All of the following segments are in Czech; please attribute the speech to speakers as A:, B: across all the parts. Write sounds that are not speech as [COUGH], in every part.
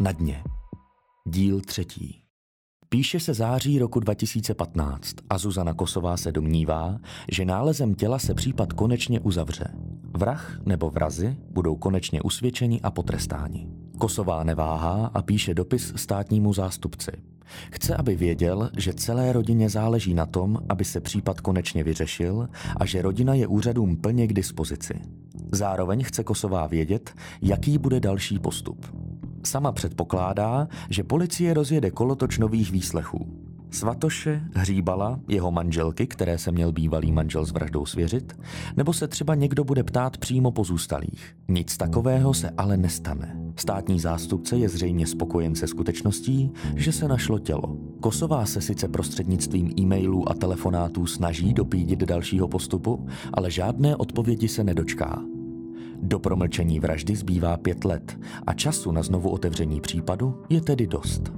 A: na dně. Díl třetí. Píše se září roku 2015 a Zuzana Kosová se domnívá, že nálezem těla se případ konečně uzavře. Vrah nebo vrazy budou konečně usvědčeni a potrestáni. Kosová neváhá a píše dopis státnímu zástupci. Chce, aby věděl, že celé rodině záleží na tom, aby se případ konečně vyřešil a že rodina je úřadům plně k dispozici. Zároveň chce Kosová vědět, jaký bude další postup. Sama předpokládá, že policie rozjede kolotoč nových výslechů. Svatoše, Hříbala, jeho manželky, které se měl bývalý manžel s vraždou svěřit, nebo se třeba někdo bude ptát přímo pozůstalých. Nic takového se ale nestane. Státní zástupce je zřejmě spokojen se skutečností, že se našlo tělo. Kosová se sice prostřednictvím e-mailů a telefonátů snaží dopídit dalšího postupu, ale žádné odpovědi se nedočká. Do promlčení vraždy zbývá pět let a času na znovu otevření případu je tedy dost.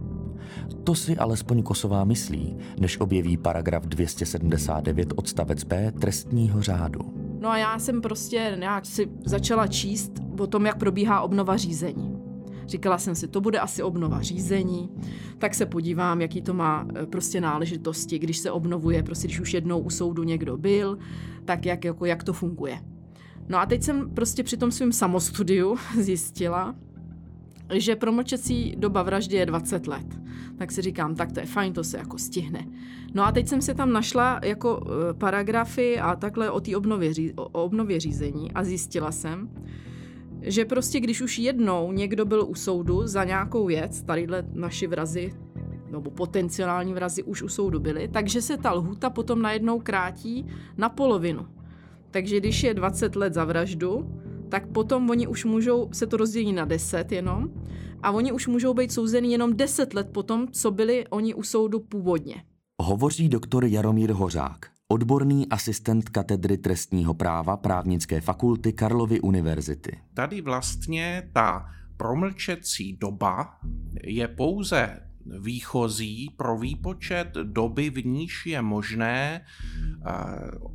A: To si alespoň Kosová myslí, než objeví paragraf 279 odstavec B trestního řádu.
B: No a já jsem prostě nějak si začala číst o tom, jak probíhá obnova řízení. Říkala jsem si, to bude asi obnova řízení, tak se podívám, jaký to má e, prostě náležitosti, když se obnovuje, prostě když už jednou u soudu někdo byl, tak jak, jako, jak to funguje. No a teď jsem prostě při tom svém samostudiu [LAUGHS] zjistila, že promlčecí doba vraždy je 20 let. Tak si říkám, tak to je fajn, to se jako stihne. No a teď jsem si tam našla jako e, paragrafy a takhle o té obnově, o obnově řízení a zjistila jsem, že prostě když už jednou někdo byl u soudu za nějakou věc, tadyhle naši vrazy nebo potenciální vrazy už u soudu byli, takže se ta lhuta potom najednou krátí na polovinu. Takže když je 20 let za vraždu, tak potom oni už můžou, se to rozdělí na 10 jenom, a oni už můžou být souzeni jenom 10 let potom, co byli oni u soudu původně.
A: Hovoří doktor Jaromír Hořák, odborný asistent katedry trestního práva právnické fakulty Karlovy univerzity.
C: Tady vlastně ta promlčecí doba je pouze výchozí pro výpočet doby, v níž je možné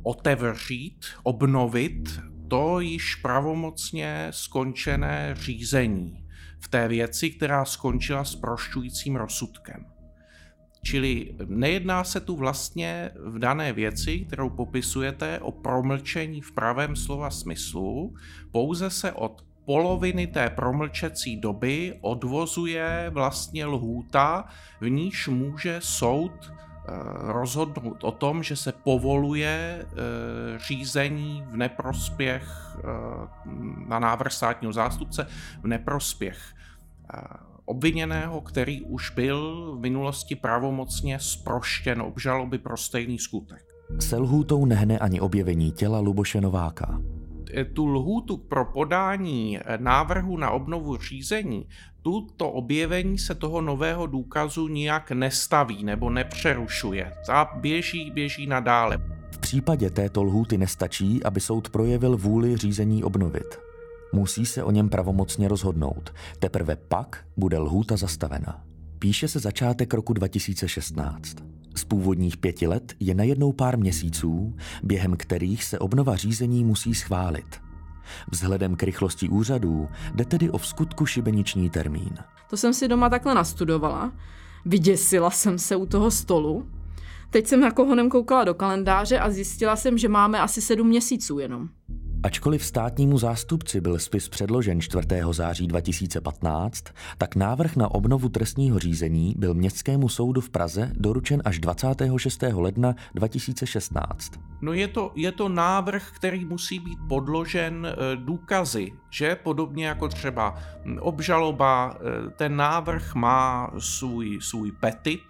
C: otevřít, obnovit to již pravomocně skončené řízení v té věci, která skončila s prošťujícím rozsudkem. Čili nejedná se tu vlastně v dané věci, kterou popisujete, o promlčení v pravém slova smyslu, pouze se od poloviny té promlčecí doby odvozuje vlastně lhůta, v níž může soud rozhodnout o tom, že se povoluje eh, řízení v neprospěch eh, na návrh státního zástupce v neprospěch obviněného, který už byl v minulosti pravomocně sproštěn obžaloby pro stejný skutek.
A: Se lhůtou nehne ani objevení těla Luboše Nováka.
C: Tu lhůtu pro podání návrhu na obnovu řízení, tuto objevení se toho nového důkazu nijak nestaví nebo nepřerušuje. Ta běží, běží nadále.
A: V případě této lhůty nestačí, aby soud projevil vůli řízení obnovit. Musí se o něm pravomocně rozhodnout. Teprve pak bude lhůta zastavena. Píše se začátek roku 2016. Z původních pěti let je najednou pár měsíců, během kterých se obnova řízení musí schválit. Vzhledem k rychlosti úřadů jde tedy o vskutku šibeniční termín.
B: To jsem si doma takhle nastudovala. Vyděsila jsem se u toho stolu. Teď jsem jako honem koukala do kalendáře a zjistila jsem, že máme asi sedm měsíců jenom.
A: Ačkoliv státnímu zástupci byl spis předložen 4. září 2015, tak návrh na obnovu trestního řízení byl Městskému soudu v Praze doručen až 26. ledna 2016.
C: No je to, je to návrh, který musí být podložen e, důkazy, že podobně jako třeba obžaloba, e, ten návrh má svůj, svůj petit,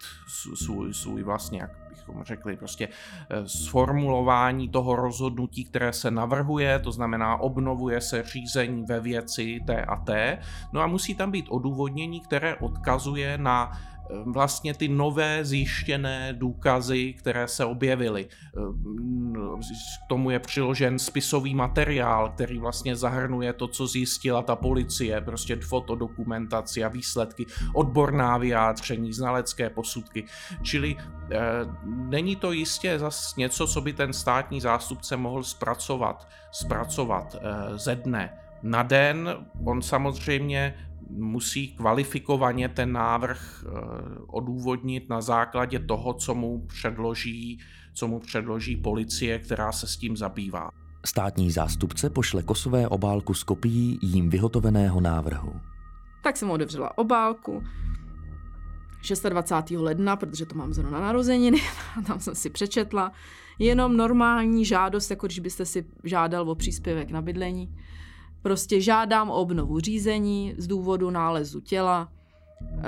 C: svůj, svůj vlastně, jak bychom řekli, prostě sformulování toho rozhodnutí, které se navrhuje, to znamená obnovuje se řízení ve věci té a té, no a musí tam být odůvodnění, které odkazuje na vlastně ty nové zjištěné důkazy, které se objevily. K tomu je přiložen spisový materiál, který vlastně zahrnuje to, co zjistila ta policie, prostě fotodokumentaci a výsledky, odborná vyjádření, znalecké posudky. Čili eh, není to jistě zas něco, co by ten státní zástupce mohl zpracovat, zpracovat eh, ze dne na den. On samozřejmě musí kvalifikovaně ten návrh eh, odůvodnit na základě toho, co mu předloží, co mu předloží policie, která se s tím zabývá.
A: Státní zástupce pošle Kosové obálku s kopií jím vyhotoveného návrhu.
B: Tak jsem otevřela obálku 26. ledna, protože to mám zrovna na narozeniny, [LAUGHS] tam jsem si přečetla, jenom normální žádost, jako když byste si žádal o příspěvek na bydlení Prostě žádám o obnovu řízení z důvodu nálezu těla. E,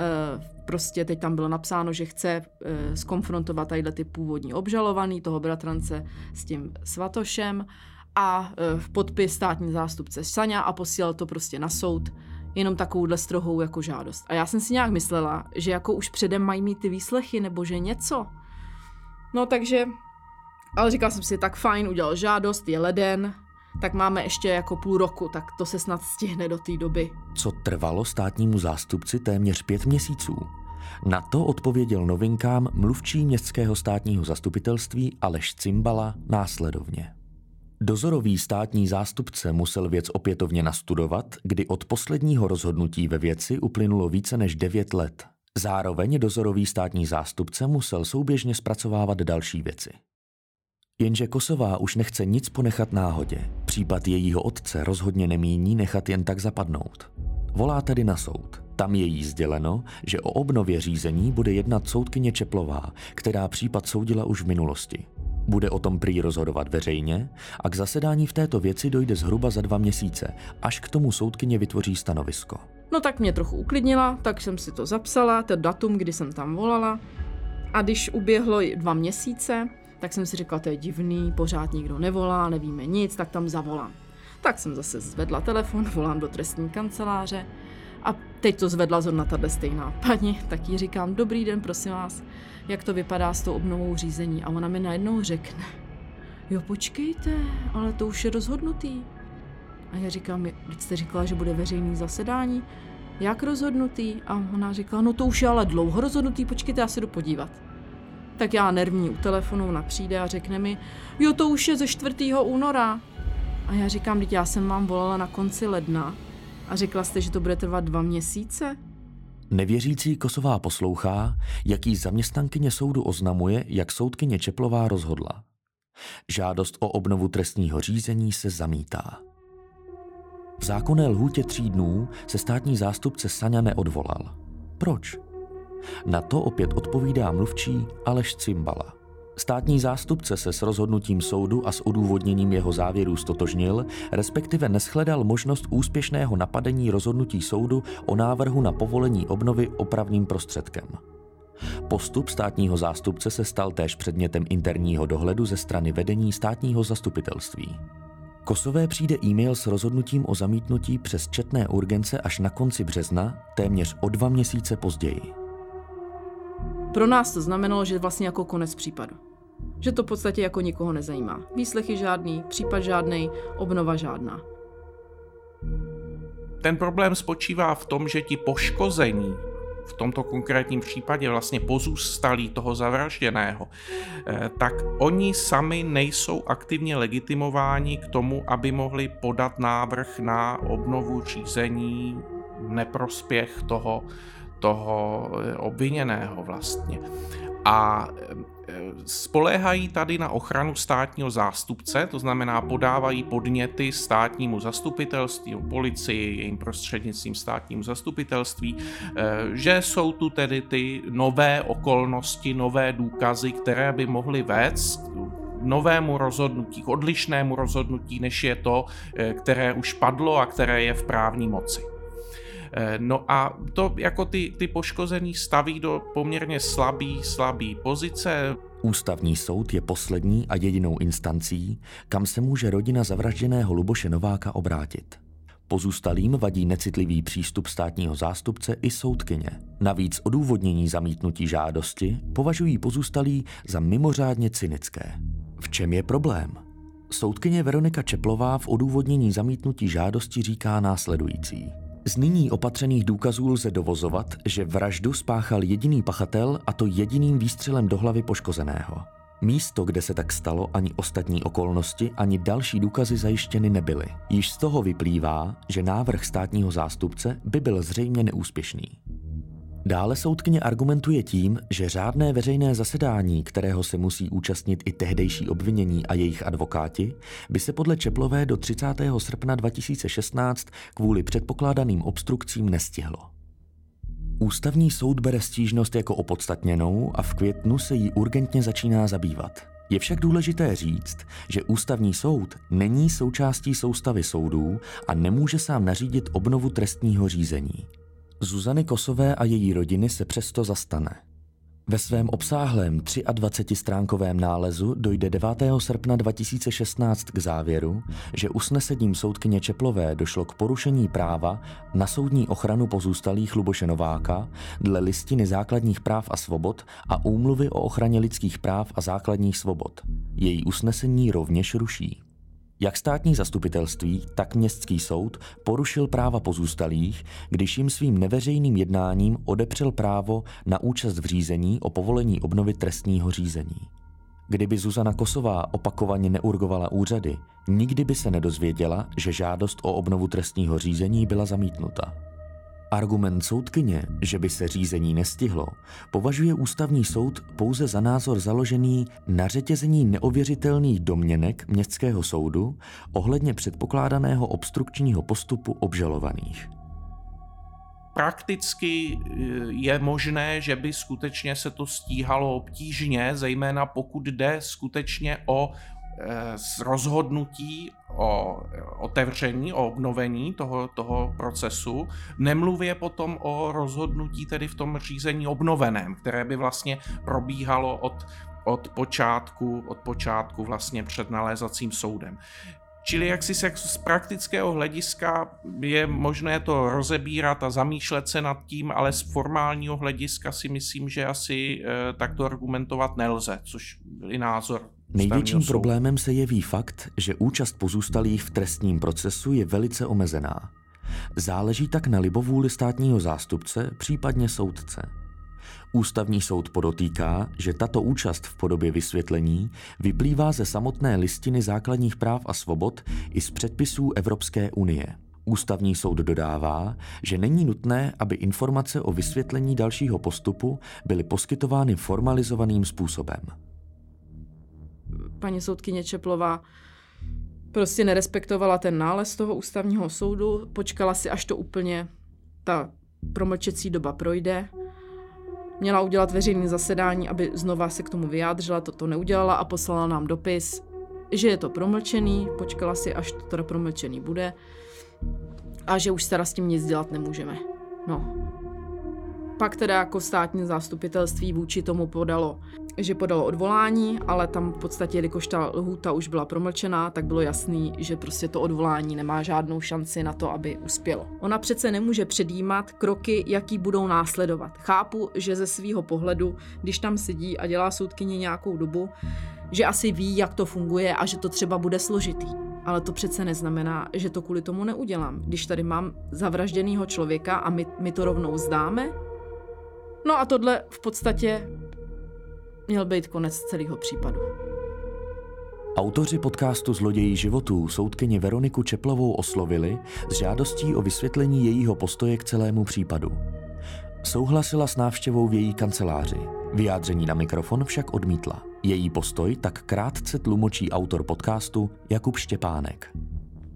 B: prostě teď tam bylo napsáno, že chce e, skonfrontovat tadyhle ty původní obžalovaný, toho bratrance s tím Svatošem a e, podpis státní zástupce Saňa a posílal to prostě na soud jenom takovouhle strohou jako žádost. A já jsem si nějak myslela, že jako už předem mají mít ty výslechy nebo že něco. No takže, ale říkala jsem si, tak fajn, udělal žádost, je leden, tak máme ještě jako půl roku, tak to se snad stihne do té doby.
A: Co trvalo státnímu zástupci téměř pět měsíců? Na to odpověděl novinkám mluvčí městského státního zastupitelství Aleš Cimbala následovně. Dozorový státní zástupce musel věc opětovně nastudovat, kdy od posledního rozhodnutí ve věci uplynulo více než 9 let. Zároveň dozorový státní zástupce musel souběžně zpracovávat další věci. Jenže Kosová už nechce nic ponechat náhodě. Případ jejího otce rozhodně nemíní nechat jen tak zapadnout. Volá tedy na soud. Tam je jí sděleno, že o obnově řízení bude jednat soudkyně Čeplová, která případ soudila už v minulosti. Bude o tom prý rozhodovat veřejně a k zasedání v této věci dojde zhruba za dva měsíce, až k tomu soudkyně vytvoří stanovisko.
B: No tak mě trochu uklidnila, tak jsem si to zapsala, ten datum, kdy jsem tam volala. A když uběhlo dva měsíce, tak jsem si řekla, to je divný, pořád nikdo nevolá, nevíme nic, tak tam zavolám. Tak jsem zase zvedla telefon, [LAUGHS] volám do trestní kanceláře a teď to zvedla zrovna tato stejná paní, [LAUGHS] tak jí říkám, dobrý den, prosím vás, jak to vypadá s tou obnovou řízení. A ona mi najednou řekne, jo počkejte, ale to už je rozhodnutý. A já říkám, teď jste říkala, že bude veřejný zasedání, jak rozhodnutý? A ona říkala, no to už je ale dlouho rozhodnutý, počkejte, já se jdu podívat. Tak já nervní u telefonu ona přijde a řekne mi, jo to už je ze 4. února. A já říkám, teď já jsem vám volala na konci ledna a řekla jste, že to bude trvat dva měsíce?
A: Nevěřící Kosová poslouchá, jaký zaměstnankyně soudu oznamuje, jak soudkyně Čeplová rozhodla. Žádost o obnovu trestního řízení se zamítá. V zákonné lhůtě tří dnů se státní zástupce Saňa neodvolal. Proč? Na to opět odpovídá mluvčí Aleš Cimbala. Státní zástupce se s rozhodnutím soudu a s odůvodněním jeho závěrů stotožnil, respektive neschledal možnost úspěšného napadení rozhodnutí soudu o návrhu na povolení obnovy opravným prostředkem. Postup státního zástupce se stal též předmětem interního dohledu ze strany vedení státního zastupitelství. Kosové přijde e-mail s rozhodnutím o zamítnutí přes četné urgence až na konci března, téměř o dva měsíce později.
B: Pro nás to znamenalo, že vlastně jako konec případu. Že to v podstatě jako nikoho nezajímá. Výslechy žádný, případ žádný, obnova žádná.
C: Ten problém spočívá v tom, že ti poškození v tomto konkrétním případě vlastně pozůstalí toho zavražděného, eh, tak oni sami nejsou aktivně legitimováni k tomu, aby mohli podat návrh na obnovu řízení neprospěch toho, toho eh, obviněného vlastně. A eh, spoléhají tady na ochranu státního zástupce, to znamená podávají podněty státnímu zastupitelství, policii, jejím prostřednictvím státnímu zastupitelství, eh, že jsou tu tedy ty nové okolnosti, nové důkazy, které by mohly vést novému rozhodnutí, k odlišnému rozhodnutí, než je to, které už padlo a které je v právní moci. No a to jako ty, ty poškozený staví do poměrně slabý, slabý pozice.
A: Ústavní soud je poslední a jedinou instancí, kam se může rodina zavražděného Luboše Nováka obrátit. Pozůstalým vadí necitlivý přístup státního zástupce i soudkyně. Navíc odůvodnění zamítnutí žádosti považují pozůstalí za mimořádně cynické. V čem je problém? Soudkyně Veronika Čeplová v odůvodnění zamítnutí žádosti říká následující. Z nyní opatřených důkazů lze dovozovat, že vraždu spáchal jediný pachatel a to jediným výstřelem do hlavy poškozeného. Místo, kde se tak stalo, ani ostatní okolnosti, ani další důkazy zajištěny nebyly. Již z toho vyplývá, že návrh státního zástupce by byl zřejmě neúspěšný. Dále soudkyně argumentuje tím, že řádné veřejné zasedání, kterého se musí účastnit i tehdejší obvinění a jejich advokáti, by se podle Čeplové do 30. srpna 2016 kvůli předpokládaným obstrukcím nestihlo. Ústavní soud bere stížnost jako opodstatněnou a v květnu se jí urgentně začíná zabývat. Je však důležité říct, že ústavní soud není součástí soustavy soudů a nemůže sám nařídit obnovu trestního řízení. Zuzany Kosové a její rodiny se přesto zastane. Ve svém obsáhlém 23-stránkovém nálezu dojde 9. srpna 2016 k závěru, že usnesením soudkyně Čeplové došlo k porušení práva na soudní ochranu pozůstalých Luboše Nováka dle listiny základních práv a svobod a úmluvy o ochraně lidských práv a základních svobod. Její usnesení rovněž ruší. Jak státní zastupitelství, tak městský soud porušil práva pozůstalých, když jim svým neveřejným jednáním odepřel právo na účast v řízení o povolení obnovy trestního řízení. Kdyby Zuzana Kosová opakovaně neurgovala úřady, nikdy by se nedozvěděla, že žádost o obnovu trestního řízení byla zamítnuta. Argument soudkyně, že by se řízení nestihlo, považuje ústavní soud pouze za názor založený na řetězení neověřitelných domněnek městského soudu ohledně předpokládaného obstrukčního postupu obžalovaných.
C: Prakticky eh, je možné, že by skutečně se to stíhalo obtížně, zejména pokud jde skutečně o z rozhodnutí o otevření, o obnovení toho, toho procesu, nemluvě potom o rozhodnutí tedy v tom řízení obnoveném, které by vlastně probíhalo od, od počátku, od počátku vlastně před nalézacím soudem. Čili jak si se z praktického hlediska je možné to rozebírat a zamýšlet se nad tím, ale z formálního hlediska si myslím, že asi e, takto argumentovat nelze, což byl názor
A: Největším problémem se jeví fakt, že účast pozůstalých v trestním procesu je velice omezená. Záleží tak na libovůli státního zástupce, případně soudce. Ústavní soud podotýká, že tato účast v podobě vysvětlení vyplývá ze samotné listiny základních práv a svobod i z předpisů Evropské unie. Ústavní soud dodává, že není nutné, aby informace o vysvětlení dalšího postupu byly poskytovány formalizovaným způsobem
B: paní soudkyně Čeplová prostě nerespektovala ten nález toho ústavního soudu, počkala si, až to úplně ta promlčecí doba projde. Měla udělat veřejné zasedání, aby znova se k tomu vyjádřila, toto neudělala a poslala nám dopis, že je to promlčený, počkala si, až to teda promlčený bude a že už teda s tím nic dělat nemůžeme. No. Pak teda jako státní zástupitelství vůči tomu podalo že podalo odvolání, ale tam v podstatě, jelikož ta lhůta už byla promlčená, tak bylo jasný, že prostě to odvolání nemá žádnou šanci na to, aby uspělo. Ona přece nemůže předjímat kroky, jaký budou následovat. Chápu, že ze svého pohledu, když tam sedí a dělá soudkyně nějakou dobu, že asi ví, jak to funguje a že to třeba bude složitý. Ale to přece neznamená, že to kvůli tomu neudělám. Když tady mám zavražděného člověka a my, my to rovnou zdáme, No a tohle v podstatě měl být konec celého případu.
A: Autoři podcastu Zlodějí životů soudkyně Veroniku Čeplovou oslovili s žádostí o vysvětlení jejího postoje k celému případu. Souhlasila s návštěvou v její kanceláři. Vyjádření na mikrofon však odmítla. Její postoj tak krátce tlumočí autor podcastu Jakub Štěpánek.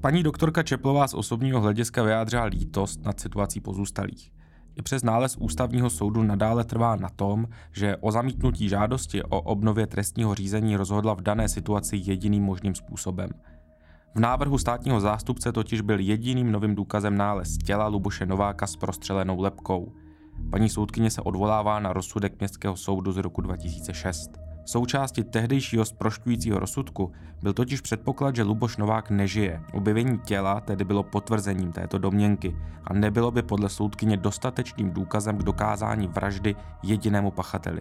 D: Paní doktorka Čeplová z osobního hlediska vyjádřila lítost nad situací pozůstalých i přes nález ústavního soudu nadále trvá na tom, že o zamítnutí žádosti o obnově trestního řízení rozhodla v dané situaci jediným možným způsobem. V návrhu státního zástupce totiž byl jediným novým důkazem nález těla Luboše Nováka s prostřelenou lepkou. Paní soudkyně se odvolává na rozsudek Městského soudu z roku 2006. Součástí tehdejšího zprošťujícího rozsudku byl totiž předpoklad, že Luboš Novák nežije. Objevení těla tedy bylo potvrzením této domněnky a nebylo by podle soudkyně dostatečným důkazem k dokázání vraždy jedinému pachateli.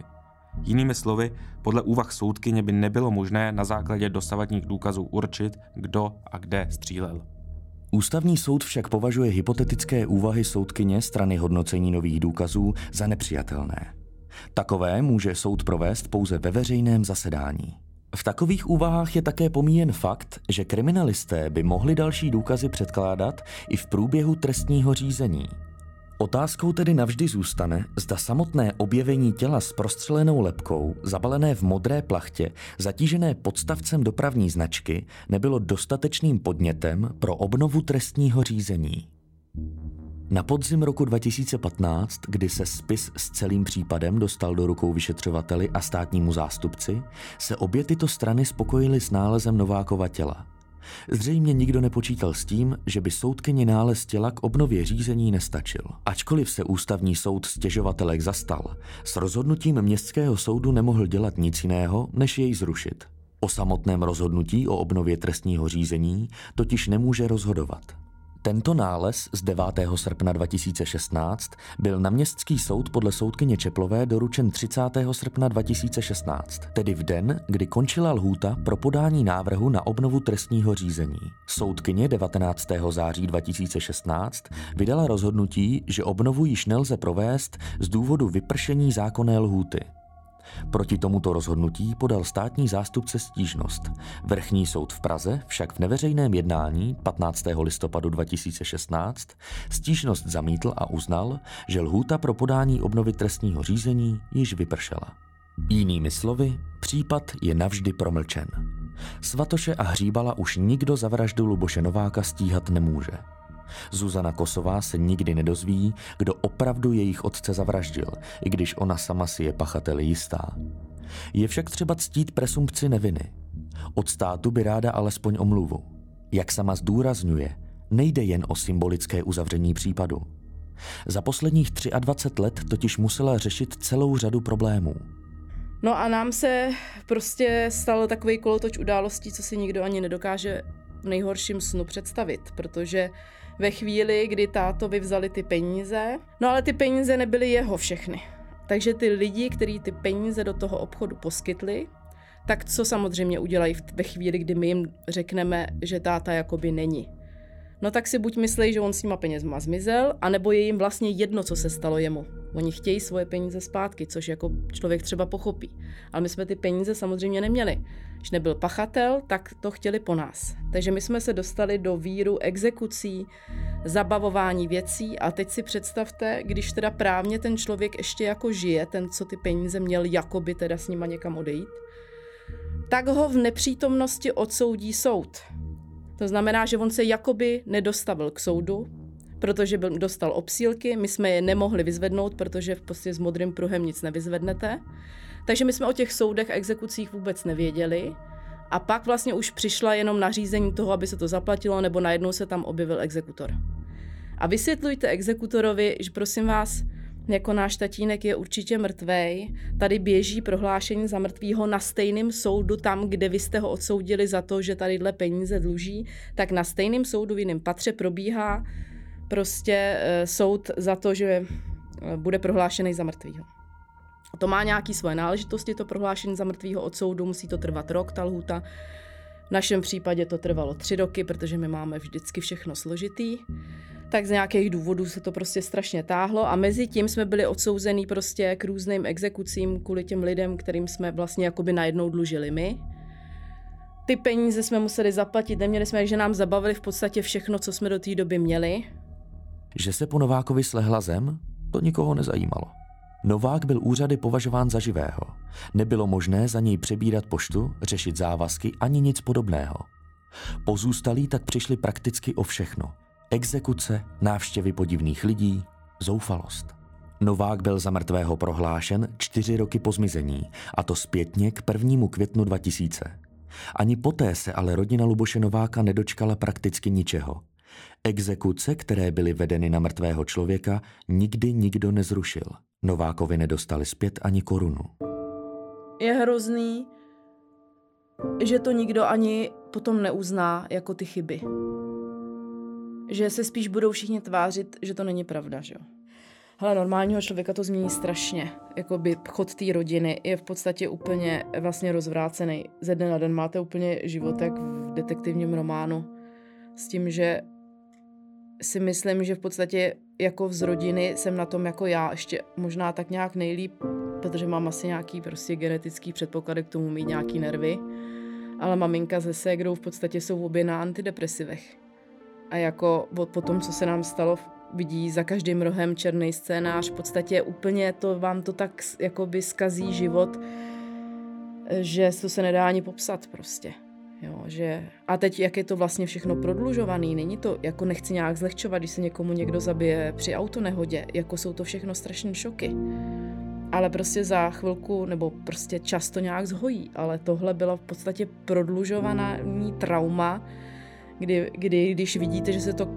D: Jinými slovy, podle úvah soudkyně by nebylo možné na základě dosavadních důkazů určit, kdo a kde střílel.
A: Ústavní soud však považuje hypotetické úvahy soudkyně strany hodnocení nových důkazů za nepřijatelné. Takové může soud provést pouze ve veřejném zasedání. V takových úvahách je také pomíjen fakt, že kriminalisté by mohli další důkazy předkládat i v průběhu trestního řízení. Otázkou tedy navždy zůstane, zda samotné objevení těla s prostřelenou lepkou, zabalené v modré plachtě, zatížené podstavcem dopravní značky, nebylo dostatečným podnětem pro obnovu trestního řízení. Na podzim roku 2015, kdy se spis s celým případem dostal do rukou vyšetřovateli a státnímu zástupci, se obě tyto strany spokojily s nálezem Novákova těla. Zřejmě nikdo nepočítal s tím, že by soudkyni nález těla k obnově řízení nestačil. Ačkoliv se ústavní soud stěžovatelek zastal, s rozhodnutím městského soudu nemohl dělat nic jiného, než jej zrušit. O samotném rozhodnutí o obnově trestního řízení totiž nemůže rozhodovat. Tento nález z 9. srpna 2016 byl na městský soud podle soudkyně Čeplové doručen 30. srpna 2016, tedy v den, kdy končila lhůta pro podání návrhu na obnovu trestního řízení. Soudkyně 19. září 2016 vydala rozhodnutí, že obnovu již nelze provést z důvodu vypršení zákonné lhůty. Proti tomuto rozhodnutí podal státní zástupce stížnost. Vrchní soud v Praze však v neveřejném jednání 15. listopadu 2016 stížnost zamítl a uznal, že lhůta pro podání obnovy trestního řízení již vypršela. Jinými slovy, případ je navždy promlčen. Svatoše a Hříbala už nikdo za vraždu Luboše Nováka stíhat nemůže. Zuzana Kosová se nikdy nedozví, kdo opravdu jejich otce zavraždil, i když ona sama si je pachatel jistá. Je však třeba ctít presumpci neviny. Od státu by ráda alespoň omluvu. Jak sama zdůrazňuje, nejde jen o symbolické uzavření případu. Za posledních 23 let totiž musela řešit celou řadu problémů.
B: No a nám se prostě stalo takový kolotoč událostí, co si nikdo ani nedokáže v nejhorším snu představit, protože ve chvíli, kdy tátovi vzali ty peníze. No ale ty peníze nebyly jeho všechny. Takže ty lidi, kteří ty peníze do toho obchodu poskytli, tak co samozřejmě udělají ve chvíli, kdy my jim řekneme, že táta jakoby není. No tak si buď myslí, že on s nima penězma zmizel, anebo je jim vlastně jedno, co se stalo jemu. Oni chtějí svoje peníze zpátky, což jako člověk třeba pochopí. Ale my jsme ty peníze samozřejmě neměli. Když nebyl pachatel, tak to chtěli po nás. Takže my jsme se dostali do víru exekucí, zabavování věcí a teď si představte, když teda právně ten člověk ještě jako žije, ten, co ty peníze měl jakoby teda s nima někam odejít, tak ho v nepřítomnosti odsoudí soud. To znamená, že on se jakoby nedostavil k soudu, protože byl, dostal obsílky, my jsme je nemohli vyzvednout, protože v prostě s modrým pruhem nic nevyzvednete. Takže my jsme o těch soudech a exekucích vůbec nevěděli. A pak vlastně už přišla jenom nařízení toho, aby se to zaplatilo, nebo najednou se tam objevil exekutor. A vysvětlujte exekutorovi, že prosím vás, jako náš tatínek je určitě mrtvej, tady běží prohlášení za mrtvýho na stejném soudu tam, kde vy jste ho odsoudili za to, že tadyhle peníze dluží, tak na stejném soudu v jiném patře probíhá prostě e, soud za to, že e, bude prohlášený za mrtvýho. To má nějaké svoje náležitosti, to prohlášení za mrtvýho od soudu, musí to trvat rok, ta lhůta. V našem případě to trvalo tři roky, protože my máme vždycky všechno složitý. Tak z nějakých důvodů se to prostě strašně táhlo a mezi tím jsme byli odsouzení prostě k různým exekucím kvůli těm lidem, kterým jsme vlastně jakoby najednou dlužili my. Ty peníze jsme museli zaplatit, neměli jsme, že nám zabavili v podstatě všechno, co jsme do té doby měli.
A: Že se po Novákovi slehla zem, to nikoho nezajímalo. Novák byl úřady považován za živého. Nebylo možné za něj přebírat poštu, řešit závazky ani nic podobného. Pozůstalí tak přišli prakticky o všechno. Exekuce, návštěvy podivných lidí, zoufalost. Novák byl za mrtvého prohlášen čtyři roky po zmizení, a to zpětně k 1. květnu 2000. Ani poté se ale rodina Luboše Nováka nedočkala prakticky ničeho. Exekuce, které byly vedeny na mrtvého člověka, nikdy nikdo nezrušil. Novákovi nedostali zpět ani korunu.
B: Je hrozný, že to nikdo ani potom neuzná jako ty chyby. Že se spíš budou všichni tvářit, že to není pravda, že jo. Hele, normálního člověka to změní strašně. Jakoby chod té rodiny je v podstatě úplně vlastně rozvrácený. Ze dne na den máte úplně život jak v detektivním románu. S tím, že si myslím, že v podstatě jako z rodiny jsem na tom jako já ještě možná tak nějak nejlíp, protože mám asi nějaký prostě genetický předpoklady k tomu mít nějaký nervy. Ale maminka se ségrou v podstatě jsou obě na antidepresivech. A jako po tom, co se nám stalo, vidí za každým rohem černý scénář. V podstatě úplně to vám to tak jakoby skazí život, že to se nedá ani popsat prostě. Jo, že... A teď, jak je to vlastně všechno prodlužovaný, není to, jako nechci nějak zlehčovat, když se někomu někdo zabije při autonehodě, jako jsou to všechno strašné šoky. Ale prostě za chvilku, nebo prostě často nějak zhojí, ale tohle bylo v podstatě prodlužovaný trauma, kdy, kdy když vidíte, že se to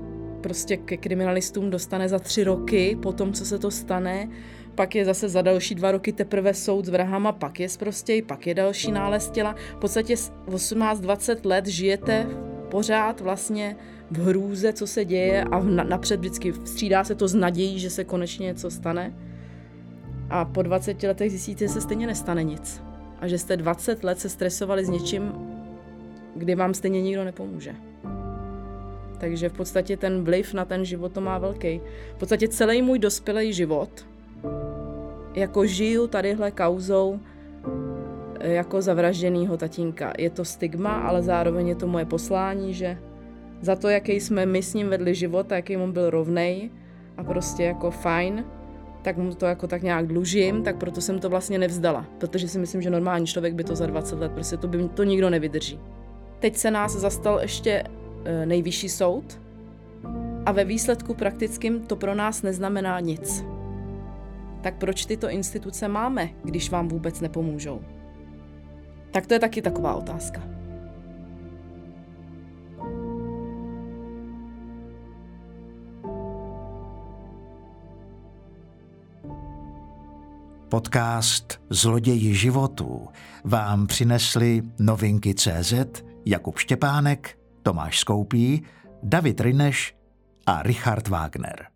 B: prostě ke kriminalistům dostane za tři roky po tom, co se to stane, pak je zase za další dva roky teprve soud s vrahama, pak je prostě, pak je další nález těla. V podstatě 18-20 let žijete pořád vlastně v hrůze, co se děje a napřed vždycky střídá se to s nadějí, že se konečně něco stane. A po 20 letech zjistíte, že se stejně nestane nic. A že jste 20 let se stresovali s něčím, kdy vám stejně nikdo nepomůže. Takže v podstatě ten vliv na ten život to má velký. V podstatě celý můj dospělý život, jako žiju tadyhle kauzou eh, jako zavražděnýho tatínka. Je to stigma, ale zároveň je to moje poslání, že za to, jaký jsme my s ním vedli život a jaký on byl rovnej a prostě jako fajn, tak mu to jako tak nějak dlužím, tak proto jsem to vlastně nevzdala, protože si myslím, že normální člověk by to za 20 let, prostě to, by, to nikdo nevydrží. Teď se nás zastal ještě nejvyšší soud a ve výsledku praktickým to pro nás neznamená nic. Tak proč tyto instituce máme, když vám vůbec nepomůžou? Tak to je taky taková otázka.
E: Podcast Zloději životů vám přinesli novinky CZ Jakub Štěpánek Tomáš Skoupí, David Rineš a Richard Wagner.